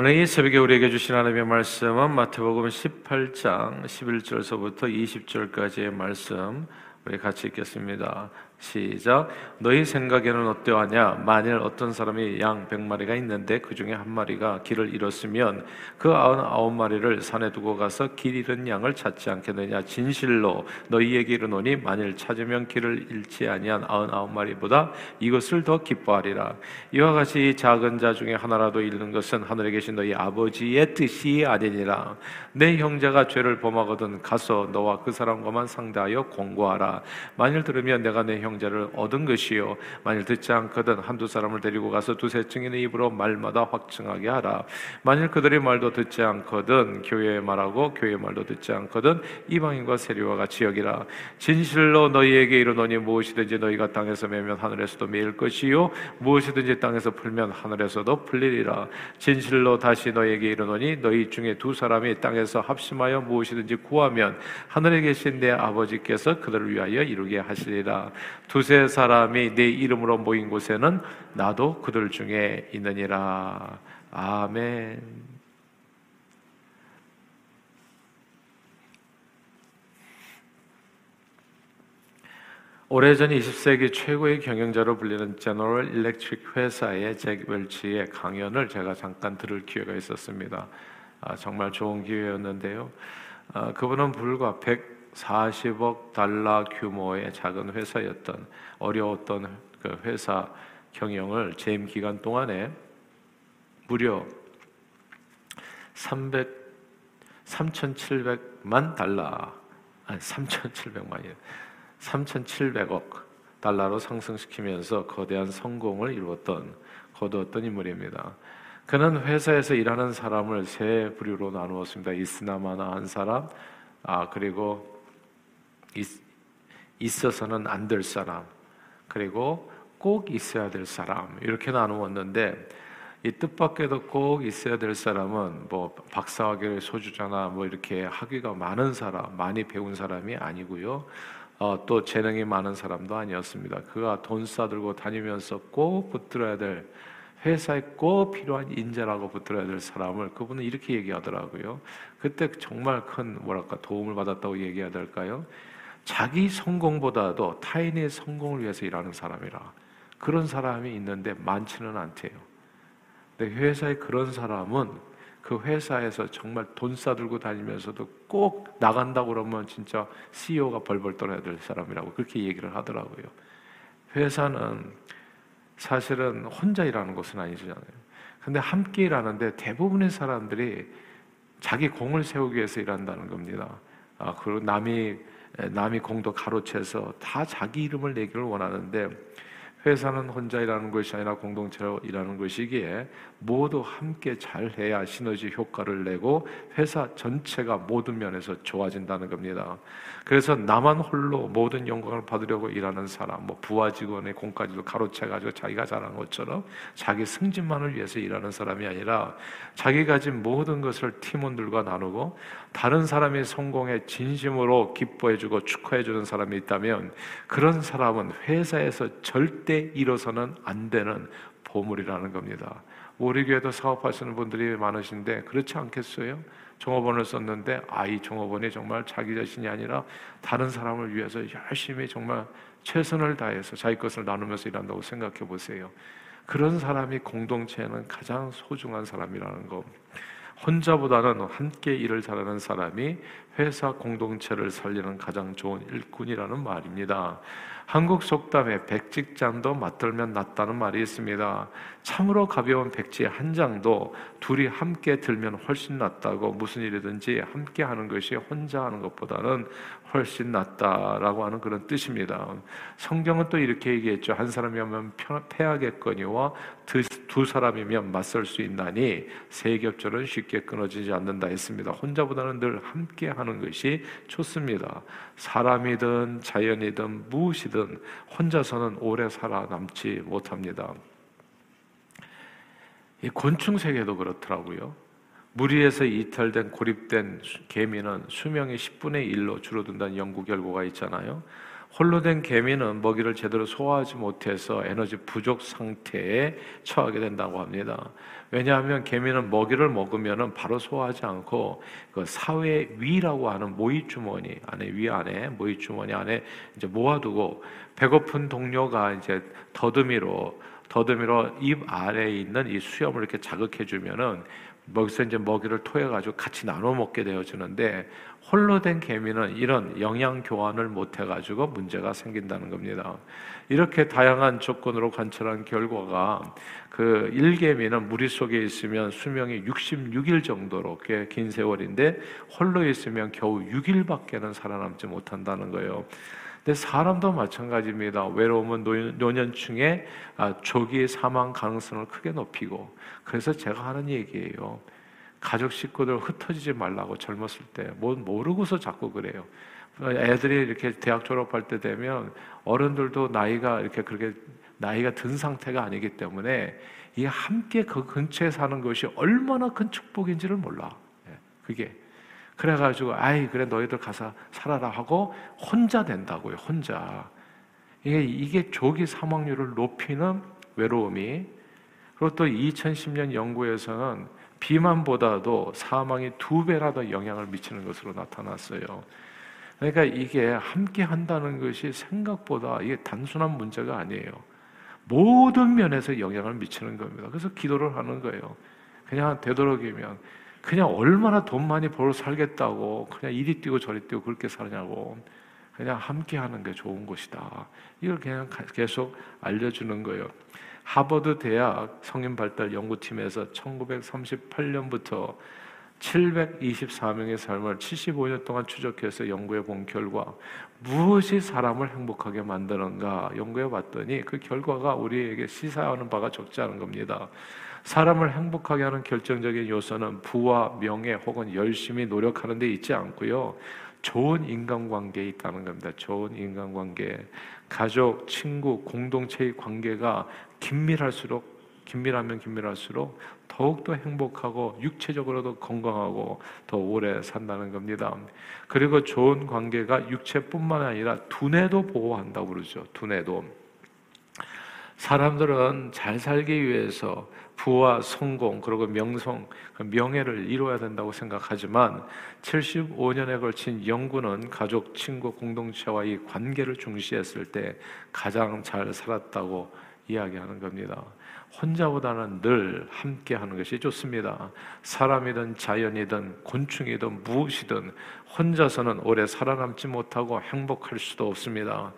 오늘 이 새벽에 우리에게 주신 하나님의 말씀은 마태복음 18장 11절서부터 20절까지의 말씀 우리 같이 읽겠습니다. 시작. 너희 생각에는 어떠하냐? 만일 어떤 사람이 양 백마리가 있는데 그 중에 한 마리가 길을 잃었으면 그 아흔아홉 마리를 산에 두고 가서 길 잃은 양을 찾지 않겠느냐? 진실로 너희에게 이르노니 만일 찾으면 길을 잃지 아니한 아흔아홉 마리보다 이것을 더 기뻐하리라. 이와 같이 작은 자 중에 하나라도 잃는 것은 하늘에 계신 너희 아버지의 뜻이 아니니라. 내 형제가 죄를 범하거든 가서 너와 그 사람과만 상대하여 공고하라. 만일 들으면 내가 내 형 제를 얻은 것이요. 만일 듣지 않거든 한두 사람을 데리고 가서 두세 증인의 입으로 말마다 확증하게 하라. 만일 그들의 말도 듣지 않거든 교회의 말하고 교회의 말도 듣지 않거든 이방인과 세리와 같이 여기라. 진실로 너희에게 이르노니 무엇이든지 너희가 땅에서 매면 하늘에서도 매일 것이요. 무엇이든지 땅에서 풀면 하늘에서도 풀리리라. 진실로 다시 너희에게 이르노니 너희 중에 두 사람이 땅에서 합심하여 무엇이든지 구하면 하늘에 계신 내 아버지께서 그들을 위하여 이루게 하시리라 두세 사람이 내 이름으로 모인 곳에는 나도 그들 중에 있느니라. 아멘. 오래전 20세기 최고의 경영자로 불리는 제너럴 일렉트릭 회사의 잭 웰치의 강연을 제가 잠깐 들을 기회가 있었습니다. 아, 정말 좋은 기회였는데요. 아, 그분은 불과 100 40억 달러 규모의 작은 회사였던 어려웠던 그 회사 경영을 재임 기간 동안에 무려 300 3,700만 달러 아니 3,700만이에요. 3,700억 달러로 상승시키면서 거대한 성공을 이루었던 거두었던 인물입니다. 그는 회사에서 일하는 사람을 세 부류로 나누었습니다. 이스나마나 한 사람, 아 그리고 있, 어서는 안 될 사람 그리고 꼭 있어야 될 사람 이렇게 나누었는데 이 뜻밖에도 꼭 있어야 될 사람은 뭐 박사학위의 소주자나 뭐 이렇게 학위가 많은 사람, 많이 배운 사람이 아니고요. 어, 또 재능이 많은 사람도 아니었습니다. 그가 돈 싸들고 다니면서 꼭 붙들어야 될 회사에 꼭 필요한 인재라고 붙들어야 될 사람을 그분은 이렇게 얘기하더라고요. 그때 정말 큰 뭐랄까 도움을 받았다고 얘기해야 될까요? 자기 성공보다도 타인의 성공을 위해서 일하는 사람이라 그런 사람이 있는데 많지는 않대요. 근데 회사에 그런 사람은 그 회사에서 정말 돈 싸들고 다니면서도 꼭 나간다고 그러면 진짜 CEO가 벌벌 떨어야 될 사람이라고 그렇게 얘기를 하더라고요. 회사는 사실은 혼자 일하는 것은 아니잖아요. 근데 함께 일하는데 대부분의 사람들이 자기 공을 세우기 위해서 일한다는 겁니다. 아, 그리고 남이 남이 공도 가로채서 다 자기 이름을 내기를 원하는데 회사는 혼자 일하는 것이 아니라 공동체로 일하는 것이기에 모두 함께 잘 해야 시너지 효과를 내고 회사 전체가 모든 면에서 좋아진다는 겁니다. 그래서 나만 홀로 모든 영광을 받으려고 일하는 사람, 뭐 부하 직원의 공까지도 가로채 가지고 자기가 잘한 것처럼 자기 승진만을 위해서 일하는 사람이 아니라 자기 가 진 모든 것을 팀원들과 나누고 다른 사람의 성공에 진심으로 기뻐해 주고 축하해 주는 사람이 있다면 그런 사람은 회사에서 절대 잃어서는 안 되는 보물이라는 겁니다. 우리 교회도 사업하시는 분들이 많으신데 그렇지 않겠어요? 종업원을 썼는데 아이 종업원이 정말 자기 자신이 아니라 다른 사람을 위해서 열심히 정말 최선을 다해서 자기 것을 나누면서 일한다고 생각해 보세요. 그런 사람이 공동체에는 가장 소중한 사람이라는 거. 혼자보다는 함께 일을 잘하는 사람이 회사 공동체를 살리는 가장 좋은 일꾼이라는 말입니다. 한국 속담에 백직장도 맞들면 낫다는 말이 있습니다. 참으로 가벼운 백지 한 장도 둘이 함께 들면 훨씬 낫다고 무슨 일이든지 함께 하는 것이 혼자 하는 것보다는 훨씬 낫다라고 하는 그런 뜻입니다. 성경은 또 이렇게 얘기했죠. 한 사람이면 패하겠거니와 두 사람이면 맞설 수 있나니 세 겹절은 쉽게 끊어지지 않는다 했습니다. 혼자보다는 늘 함께 하는 것이 좋습니다. 사람이든 자연이든 무엇이든 혼자서는 오래 살아남지 못합니다. 이 곤충 세계도 그렇더라고요. 무리에서 이탈된 고립된 개미는 수명이 10분의 1로 줄어든다는 연구 결과가 있잖아요. 홀로 된 개미는 먹이를 제대로 소화하지 못해서 에너지 부족 상태에 처하게 된다고 합니다. 왜냐하면 개미는 먹이를 먹으면 바로 소화하지 않고 그 사회 위라고 하는 모이 주머니 안에 위 안에 모이 주머니 안에 이제 모아두고 배고픈 동료가 이제 더듬이로 더듬이로 입 아래에 있는 이 수염을 이렇게 자극해 주면은 거기서 이제 먹이를 토해 가지고 같이 나눠 먹게 되어지는데 홀로 된 개미는 이런 영양 교환을 못 해 가지고 문제가 생긴다는 겁니다. 이렇게 다양한 조건으로 관찰한 결과가 그 일개미는 무리 속에 있으면 수명이 66일 정도로 꽤 긴 세월인데 홀로 있으면 겨우 6일밖에는 살아남지 못한다는 거예요. 근데 사람도 마찬가지입니다. 외로움은 노년층의 아, 조기 사망 가능성을 크게 높이고 그래서 제가 하는 얘기예요. 가족 식구들 흩어지지 말라고 젊었을 때 뭐 모르고서 자꾸 그래요. 애들이 이렇게 대학 졸업할 때 되면 어른들도 나이가 이렇게 그렇게 나이가 든 상태가 아니기 때문에 이 함께 그 근처에 사는 것이 얼마나 큰 축복인지를 몰라. 예, 그게 그래가지고 아이 그래 너희들 가서 살아라 하고 혼자 된다고요. 혼자 이게 이게 조기 사망률을 높이는 외로움이 그리고 또 2010년 연구에서는 비만보다도 사망이 두 배나 더 영향을 미치는 것으로 나타났어요. 그러니까 이게 함께 한다는 것이 생각보다 이게 단순한 문제가 아니에요. 모든 면에서 영향을 미치는 겁니다. 그래서 기도를 하는 거예요. 그냥 되도록이면 그냥 얼마나 돈 많이 벌어 살겠다고 그냥 이리 뛰고 저리 뛰고 그렇게 살냐고 그냥 함께 하는 게 좋은 것이다. 이걸 그냥 계속 알려주는 거예요. 하버드 대학 성인 발달 연구팀에서 1938년부터 724명의 삶을 75년 동안 추적해서 연구해 본 결과 무엇이 사람을 행복하게 만드는가 연구해 봤더니 그 결과가 우리에게 시사하는 바가 적지 않은 겁니다. 사람을 행복하게 하는 결정적인 요소는 부와 명예 혹은 열심히 노력하는 데 있지 않고요. 좋은 인간관계에 있다는 겁니다. 좋은 인간관계. 가족, 친구, 공동체의 관계가 긴밀할수록 긴밀하면 긴밀할수록 더욱더 행복하고 육체적으로도 건강하고 더 오래 산다는 겁니다. 그리고 좋은 관계가 육체뿐만 아니라 두뇌도 보호한다고 그러죠. 두뇌도. 사람들은 잘 살기 위해서 부와 성공 그리고 명성, 그 명예를 이루어야 된다고 생각하지만 75년에 걸친 연구는 가족, 친구, 공동체와의 관계를 중시했을 때 가장 잘 살았다고 이야기하는 겁니다. 혼자보다는 늘 함께 하는 것이 좋습니다. 사람이든 자연이든 곤충이든 무엇이든 혼자서는 오래 살아남지 못하고 행복할 수도 없습니다.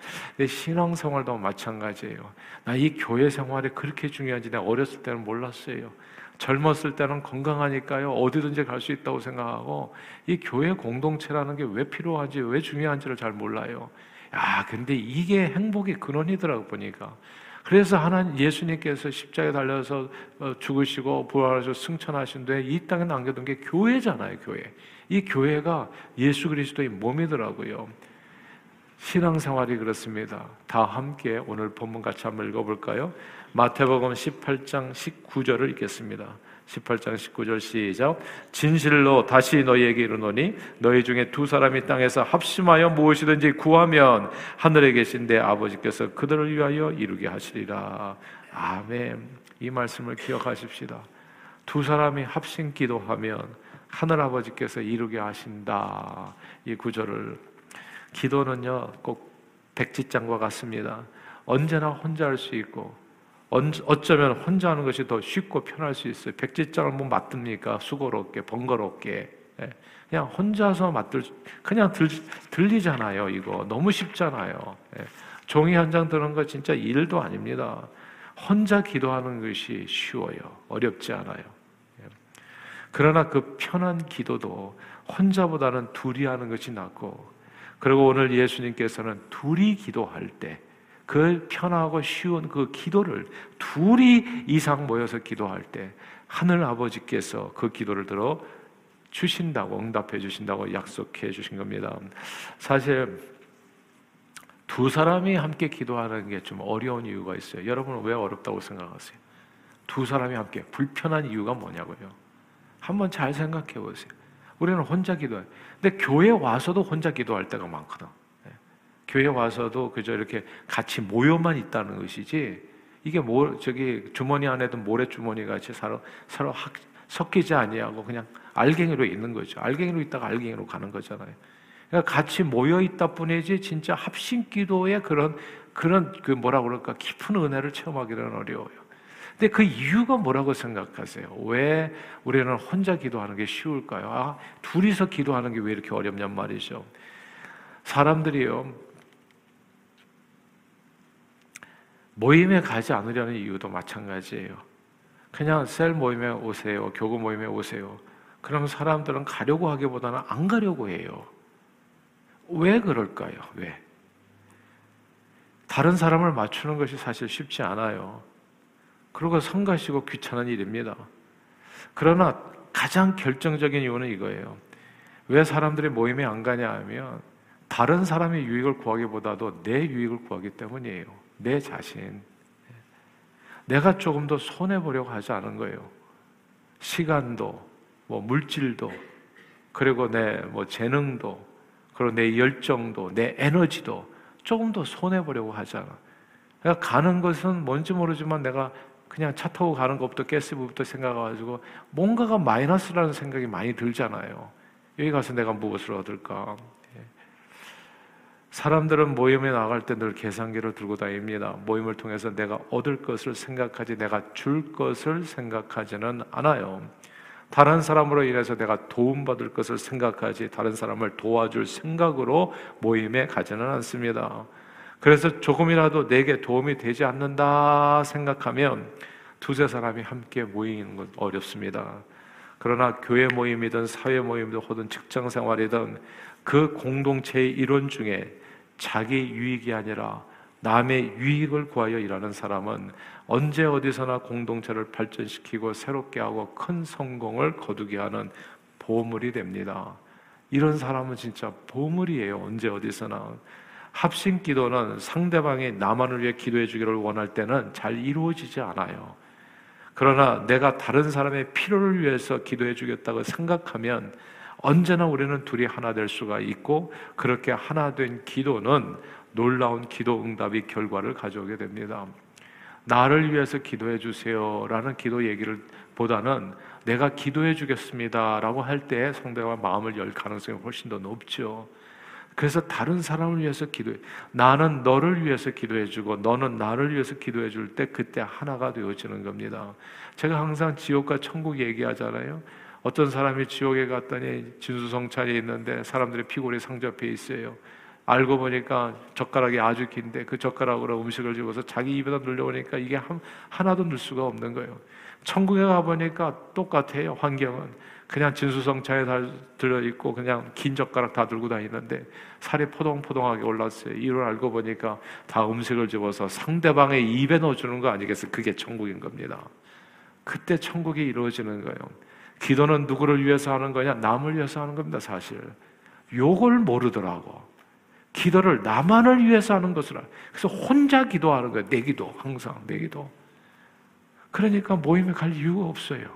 신앙생활도 마찬가지예요. 나 이 교회 생활이 그렇게 중요한지 내가 어렸을 때는 몰랐어요. 젊었을 때는 건강하니까요 어디든지 갈 수 있다고 생각하고 이 교회 공동체라는 게 왜 필요한지 왜 중요한지를 잘 몰라요. 야 근데 이게 행복의 근원이더라고 보니까 그래서 하나님 예수님께서 십자가에 달려서 어, 죽으시고 부활하셔 승천하신 뒤에 이 땅에 남겨둔 게 교회잖아요, 교회. 이 교회가 예수 그리스도의 몸이더라고요. 신앙생활이 그렇습니다. 다 함께 오늘 본문 같이 한번 읽어볼까요? 마태복음 18장 19절을 읽겠습니다. 18장 19절 시작. 진실로 다시 너희에게 이르노니 너희 중에 두 사람이 땅에서 합심하여 무엇이든지 구하면 하늘에 계신 내 아버지께서 그들을 위하여 이루게 하시리라. 아멘. 이 말씀을 기억하십시다. 두 사람이 합심 기도하면 하늘 아버지께서 이루게 하신다. 이 구절을 기도는요 꼭 백지장과 같습니다. 언제나 혼자 할 수 있고 어쩌면 혼자 하는 것이 더 쉽고 편할 수 있어요. 백지장을 뭐 맡듭니까? 수고롭게, 번거롭게. 예. 그냥 혼자서 맡들, 그냥 들, 들리잖아요, 이거. 너무 쉽잖아요. 예. 종이 한 장 드는 거 진짜 일도 아닙니다. 혼자 기도하는 것이 쉬워요. 어렵지 않아요. 예. 그러나 그 편한 기도도 혼자보다는 둘이 하는 것이 낫고, 그리고 오늘 예수님께서는 둘이 기도할 때, 그 편하고 쉬운 그 기도를 둘이 이상 모여서 기도할 때 하늘 아버지께서 그 기도를 들어 주신다고 응답해 주신다고 약속해 주신 겁니다. 사실 두 사람이 함께 기도하는 게 좀 어려운 이유가 있어요. 여러분은 왜 어렵다고 생각하세요? 두 사람이 함께 불편한 이유가 뭐냐고요? 한번 잘 생각해 보세요. 우리는 혼자 기도해. 근데 교회 와서도 혼자 기도할 때가 많거든. 교회 와서도 그저 이렇게 같이 모여만 있다는 것이지 이게 뭐 저기 주머니 안에도 모래 주머니 같이 서로 서로 학, 섞이지 아니하고 그냥 알갱이로 있는 거죠. 알갱이로 있다가 알갱이로 가는 거잖아요. 그러니까 같이 모여 있다 뿐이지 진짜 합심 기도의 그런 그런 그 뭐라 그럴까 깊은 은혜를 체험하기는 어려워요. 근데 그 이유가 뭐라고 생각하세요? 왜 우리는 혼자 기도하는 게 쉬울까요? 아, 둘이서 기도하는 게 왜 이렇게 어렵냔 말이죠. 사람들이요, 모임에 가지 않으려는 이유도 마찬가지예요. 그냥 셀 모임에 오세요. 교구 모임에 오세요. 그럼 사람들은 가려고 하기보다는 안 가려고 해요. 왜 그럴까요? 왜? 다른 사람을 맞추는 것이 사실 쉽지 않아요. 그리고 성가시고 귀찮은 일입니다. 그러나 가장 결정적인 이유는 이거예요. 왜 사람들이 모임에 안 가냐 하면 다른 사람의 유익을 구하기보다도 내 유익을 구하기 때문이에요. 내 자신. 내가 조금 더 손해보려고 하지 않은 거예요. 시간도, 뭐 물질도, 그리고 내 뭐 재능도, 그리고 내 열정도, 내 에너지도 조금 더 손해보려고 하잖아. 그러니까 가는 것은 뭔지 모르지만 내가 그냥 차 타고 가는 것부터 가스부부터 생각해가지고 뭔가가 마이너스라는 생각이 많이 들잖아요. 여기 가서 내가 무엇을 얻을까? 예. 사람들은 모임에 나갈 때 늘 계산기를 들고 다닙니다. 모임을 통해서 내가 얻을 것을 생각하지 내가 줄 것을 생각하지는 않아요. 다른 사람으로 인해서 내가 도움받을 것을 생각하지 다른 사람을 도와줄 생각으로 모임에 가지는 않습니다. 그래서 조금이라도 내게 도움이 되지 않는다 생각하면 두세 사람이 함께 모이는 건 어렵습니다. 그러나 교회 모임이든 사회 모임이든 혹은 직장 생활이든 그 공동체의 이론 중에 자기 유익이 아니라 남의 유익을 구하여 일하는 사람은 언제 어디서나 공동체를 발전시키고 새롭게 하고 큰 성공을 거두게 하는 보물이 됩니다. 이런 사람은 진짜 보물이에요. 언제 어디서나. 합심 기도는 상대방이 나만을 위해 기도해 주기를 원할 때는 잘 이루어지지 않아요. 그러나 내가 다른 사람의 필요를 위해서 기도해 주겠다고 생각하면 언제나 우리는 둘이 하나 될 수가 있고 그렇게 하나 된 기도는 놀라운 기도 응답이 결과를 가져오게 됩니다. 나를 위해서 기도해 주세요라는 기도 얘기를 보다는 내가 기도해 주겠습니다라고 할 때 상대방 마음을 열 가능성이 훨씬 더 높죠. 그래서 다른 사람을 위해서 기도해. 나는 너를 위해서 기도해 주고 너는 나를 위해서 기도해 줄 때 그때 하나가 되어지는 겁니다. 제가 항상 지옥과 천국 얘기하잖아요. 어떤 사람이 지옥에 갔더니 진수성찬이 있는데 사람들의 피골이 상접해 있어요. 알고 보니까 젓가락이 아주 긴데 그 젓가락으로 음식을 집어서 자기 입에다 눌려보니까 이게 하나도 넣을 수가 없는 거예요. 천국에 가보니까 똑같아요, 환경은. 그냥 진수성차에 들어있고 그냥 긴 젓가락 다 들고 다니는데 살이 포동포동하게 올랐어요. 이를 알고 보니까 다 음식을 집어서 상대방의 입에 넣어주는 거 아니겠어요? 그게 천국인 겁니다. 그때 천국이 이루어지는 거예요. 기도는 누구를 위해서 하는 거냐? 남을 위해서 하는 겁니다, 사실. 요걸 모르더라고. 기도를 나만을 위해서 하는 것을 알. 그래서 혼자 기도하는 거예요. 내 기도, 항상 내 기도. 그러니까 모임에 갈 이유가 없어요.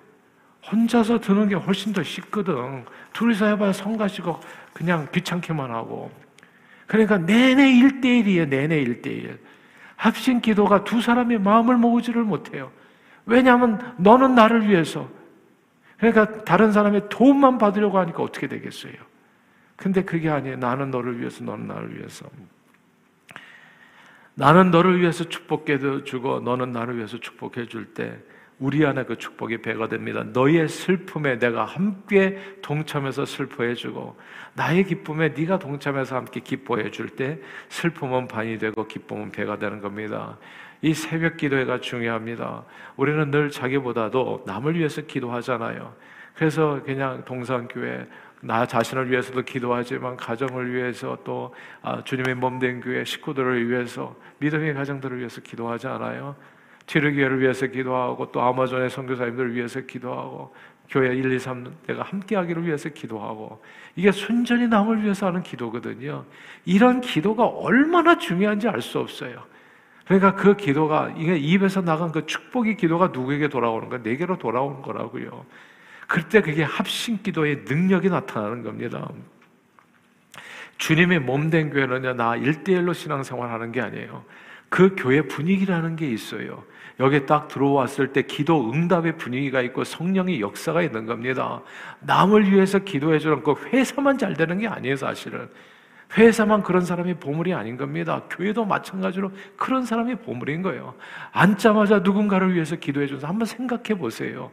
혼자서 드는 게 훨씬 더 쉽거든. 둘이서 해봐야 성가시고 그냥 귀찮게만 하고. 그러니까 내내 일대일이에요. 내내 일대일. 합심 기도가 두 사람의 마음을 모으지를 못해요. 왜냐하면 너는 나를 위해서. 그러니까 다른 사람의 도움만 받으려고 하니까 어떻게 되겠어요? 근데 그게 아니에요. 나는 너를 위해서, 너는 나를 위해서. 나는 너를 위해서 축복해 주고 너는 나를 위해서 축복해 줄 때 우리 안에 그 축복이 배가 됩니다. 너의 슬픔에 내가 함께 동참해서 슬퍼해 주고 나의 기쁨에 네가 동참해서 함께 기뻐해 줄 때 슬픔은 반이 되고 기쁨은 배가 되는 겁니다. 이 새벽 기도회가 중요합니다. 우리는 늘 자기보다도 남을 위해서 기도하잖아요. 그래서 그냥 동산교회 나 자신을 위해서도 기도하지만 가정을 위해서 또 아, 주님의 몸된 교회 식구들을 위해서 믿음의 가정들을 위해서 기도하지 않아요. 지르기회를 위해서 기도하고 또 아마존의 선교사님들을 위해서 기도하고 교회 1, 2, 3 내가 함께 하기를 위해서 기도하고 이게 순전히 남을 위해서 하는 기도거든요. 이런 기도가 얼마나 중요한지 알 수 없어요. 그러니까 그 기도가 이게 입에서 나간 그 축복의 기도가 누구에게 돌아오는 가 내게로 돌아오는 거라고요. 그때 그게 합심 기도의 능력이 나타나는 겁니다. 주님의 몸된 교회는요, 나 1대1로 신앙생활 하는 게 아니에요. 그 교회 분위기라는 게 있어요. 여기 딱 들어왔을 때 기도 응답의 분위기가 있고 성령의 역사가 있는 겁니다. 남을 위해서 기도해 주는 그 회사만 잘 되는 게 아니에요, 사실은. 회사만 그런 사람이 보물이 아닌 겁니다. 교회도 마찬가지로 그런 사람이 보물인 거예요. 앉자마자 누군가를 위해서 기도해 줘서 한번 생각해 보세요.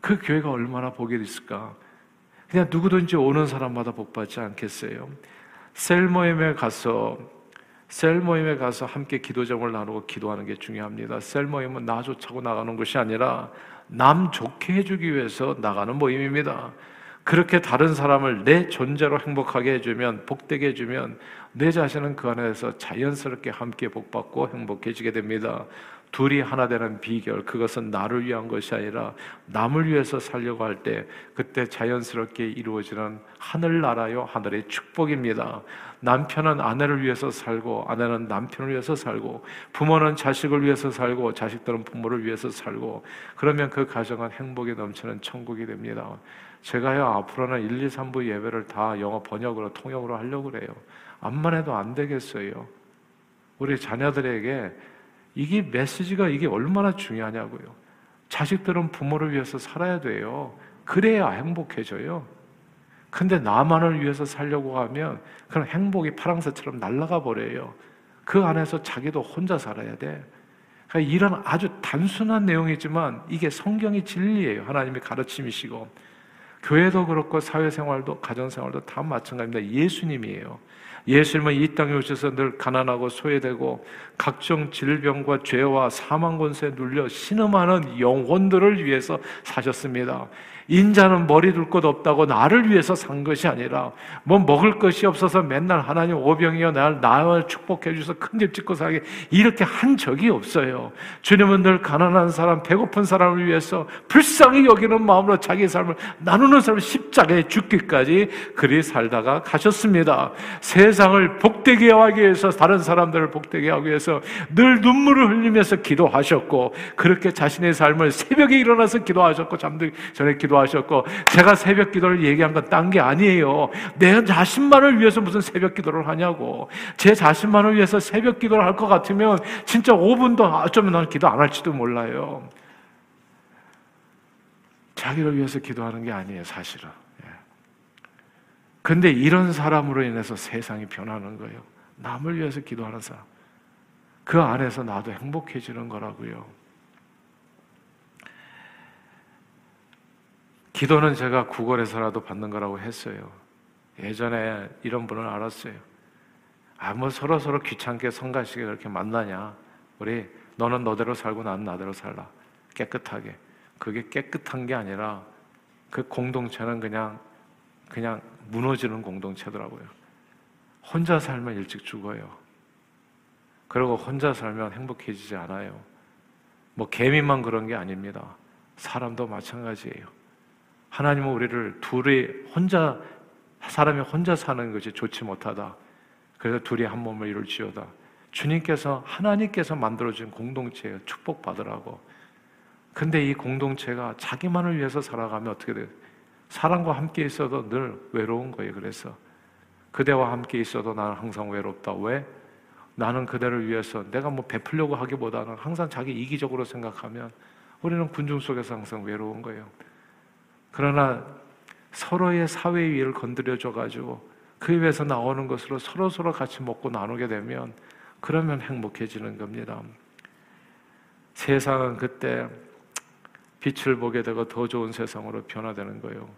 그 교회가 얼마나 복이 있을까? 그냥 누구든지 오는 사람마다 복 받지 않겠어요? 셀 모임에 가서 셀 모임에 가서 함께 기도점을 나누고 기도하는 게 중요합니다. 셀 모임은 나 좋자고 나가는 것이 아니라 남 좋게 해주기 위해서 나가는 모임입니다. 그렇게 다른 사람을 내 존재로 행복하게 해주면 복되게 해주면 내 자신은 그 안에서 자연스럽게 함께 복받고 행복해지게 됩니다. 둘이 하나 되는 비결 그것은 나를 위한 것이 아니라 남을 위해서 살려고 할 때 그때 자연스럽게 이루어지는 하늘 나라요 하늘의 축복입니다. 남편은 아내를 위해서 살고 아내는 남편을 위해서 살고 부모는 자식을 위해서 살고 자식들은 부모를 위해서 살고 그러면 그 가정은 행복이 넘치는 천국이 됩니다. 제가요 앞으로는 1, 2, 3부 예배를 다 영어 번역으로 통역으로 하려고 그래요. 암만 해도 안 되겠어요. 우리 자녀들에게 이게 메시지가 이게 얼마나 중요하냐고요. 자식들은 부모를 위해서 살아야 돼요. 그래야 행복해져요. 근데 나만을 위해서 살려고 하면 그런 행복이 파랑새처럼 날아가 버려요. 그 안에서 자기도 혼자 살아야 돼. 그러니까 이런 아주 단순한 내용이지만 이게 성경의 진리예요. 하나님의 가르침이시고. 교회도 그렇고 사회생활도 가정생활도 다 마찬가지입니다. 예수님이에요. 예수님은 이 땅에 오셔서 늘 가난하고 소외되고 각종 질병과 죄와 사망 권세에 눌려 신음하는 영혼들을 위해서 사셨습니다. 인자는 머리 둘 곳 없다고 나를 위해서 산 것이 아니라 뭐 먹을 것이 없어서 맨날 하나님 오병이여 날 나를 축복해 주셔서 큰 집 짓고 살게 이렇게 한 적이 없어요. 주님은 늘 가난한 사람, 배고픈 사람을 위해서 불쌍히 여기는 마음으로 자기 삶을 나누는 사람 십자가에 죽기까지 그리 살다가 가셨습니다. 세상을 복되게 하기 위해서 다른 사람들을 복되게 하기 위해서 늘 눈물을 흘리면서 기도하셨고 그렇게 자신의 삶을 새벽에 일어나서 기도하셨고 잠들기 전에 기도 기도하셨고 제가 새벽 기도를 얘기한 건 딴 게 아니에요. 내 자신만을 위해서 무슨 새벽 기도를 하냐고. 제 자신만을 위해서 새벽 기도를 할 것 같으면 진짜 5분도 어쩌면 난 기도 안 할지도 몰라요. 자기를 위해서 기도하는 게 아니에요, 사실은. 예. 근데 이런 사람으로 인해서 세상이 변하는 거예요. 남을 위해서 기도하는 사람. 그 안에서 나도 행복해지는 거라고요. 기도는 제가 구걸해서라도 받는 거라고 했어요. 예전에 이런 분을 알았어요. 아, 뭐 서로 서로 귀찮게 성가시게 그렇게 만나냐. 우리 너는 너대로 살고 나는 나대로 살라. 깨끗하게. 그게 깨끗한 게 아니라 그 공동체는 그냥 그냥 무너지는 공동체더라고요. 혼자 살면 일찍 죽어요. 그리고 혼자 살면 행복해지지 않아요. 뭐 개미만 그런 게 아닙니다. 사람도 마찬가지예요. 하나님은 우리를 둘이 혼자 사람이 혼자 사는 것이 좋지 못하다. 그래서 둘이 한 몸을 이룰지어다. 주님께서 하나님께서 만들어준 공동체에 축복 받으라고. 근데 이 공동체가 자기만을 위해서 살아가면 어떻게 돼요? 사람과 함께 있어도 늘 외로운 거예요. 그래서 그대와 함께 있어도 나는 항상 외롭다. 왜? 나는 그대를 위해서 내가 뭐 베풀려고 하기보다는 항상 자기 이기적으로 생각하면 우리는 군중 속에서 항상 외로운 거예요. 그러나 서로의 사회 위를 건드려줘 가지고 그 입에서 나오는 것으로 서로 서로 같이 먹고 나누게 되면 그러면 행복해지는 겁니다. 세상은 그때 빛을 보게 되고 더 좋은 세상으로 변화되는 거예요.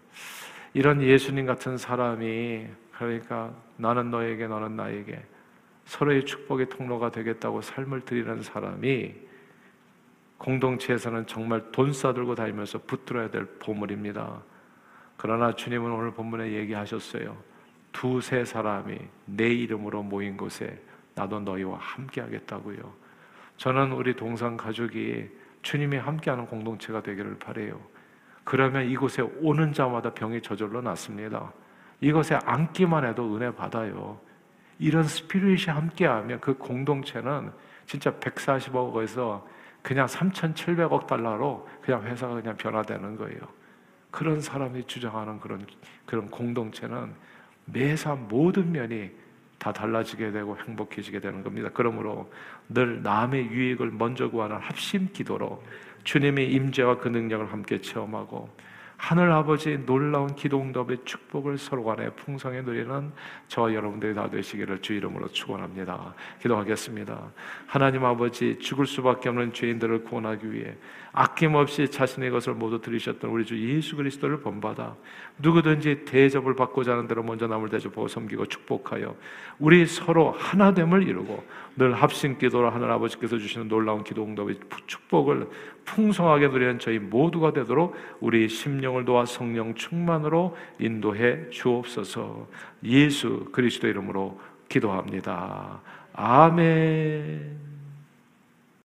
이런 예수님 같은 사람이 그러니까 나는 너에게 너는 나에게 서로의 축복의 통로가 되겠다고 삶을 드리는 사람이 공동체에서는 정말 돈 싸들고 다니면서 붙들어야 될 보물입니다. 그러나 주님은 오늘 본문에 얘기하셨어요. 두세 사람이 내 이름으로 모인 곳에 나도 너희와 함께 하겠다고요. 저는 우리 동상 가족이 주님이 함께하는 공동체가 되기를 바래요. 그러면 이곳에 오는 자마다 병이 저절로 낫습니다. 이것에 앉기만 해도 은혜 받아요. 이런 스피릿이 함께하면 그 공동체는 진짜 140억에서 그냥 3,700억 달러로 그냥 회사가 그냥 변화되는 거예요. 그런 사람이 주장하는 그런 그런 공동체는 매사 모든 면이 다 달라지게 되고 행복해지게 되는 겁니다. 그러므로 늘 남의 유익을 먼저 구하는 합심 기도로 주님의 임재와 그 능력을 함께 체험하고 하늘 아버지 놀라운 기도 응답의 축복을 서로 간에 풍성히 누리는 저와 여러분들이 다 되시기를 주 이름으로 축원합니다. 기도하겠습니다. 하나님 아버지 죽을 수밖에 없는 죄인들을 구원하기 위해 아낌없이 자신의 것을 모두 들이셨던 우리 주 예수 그리스도를 본받아 누구든지 대접을 받고자 하는 대로 먼저 남을 대접하고 섬기고 축복하여 우리 서로 하나됨을 이루고 늘 합심 기도로 하늘 아버지께서 주시는 놀라운 기도 응답의 축복을 풍성하게 누리는 저희 모두가 되도록 우리 심령을 도와 성령 충만으로 인도해 주옵소서. 예수 그리스도 이름으로 기도합니다. 아멘.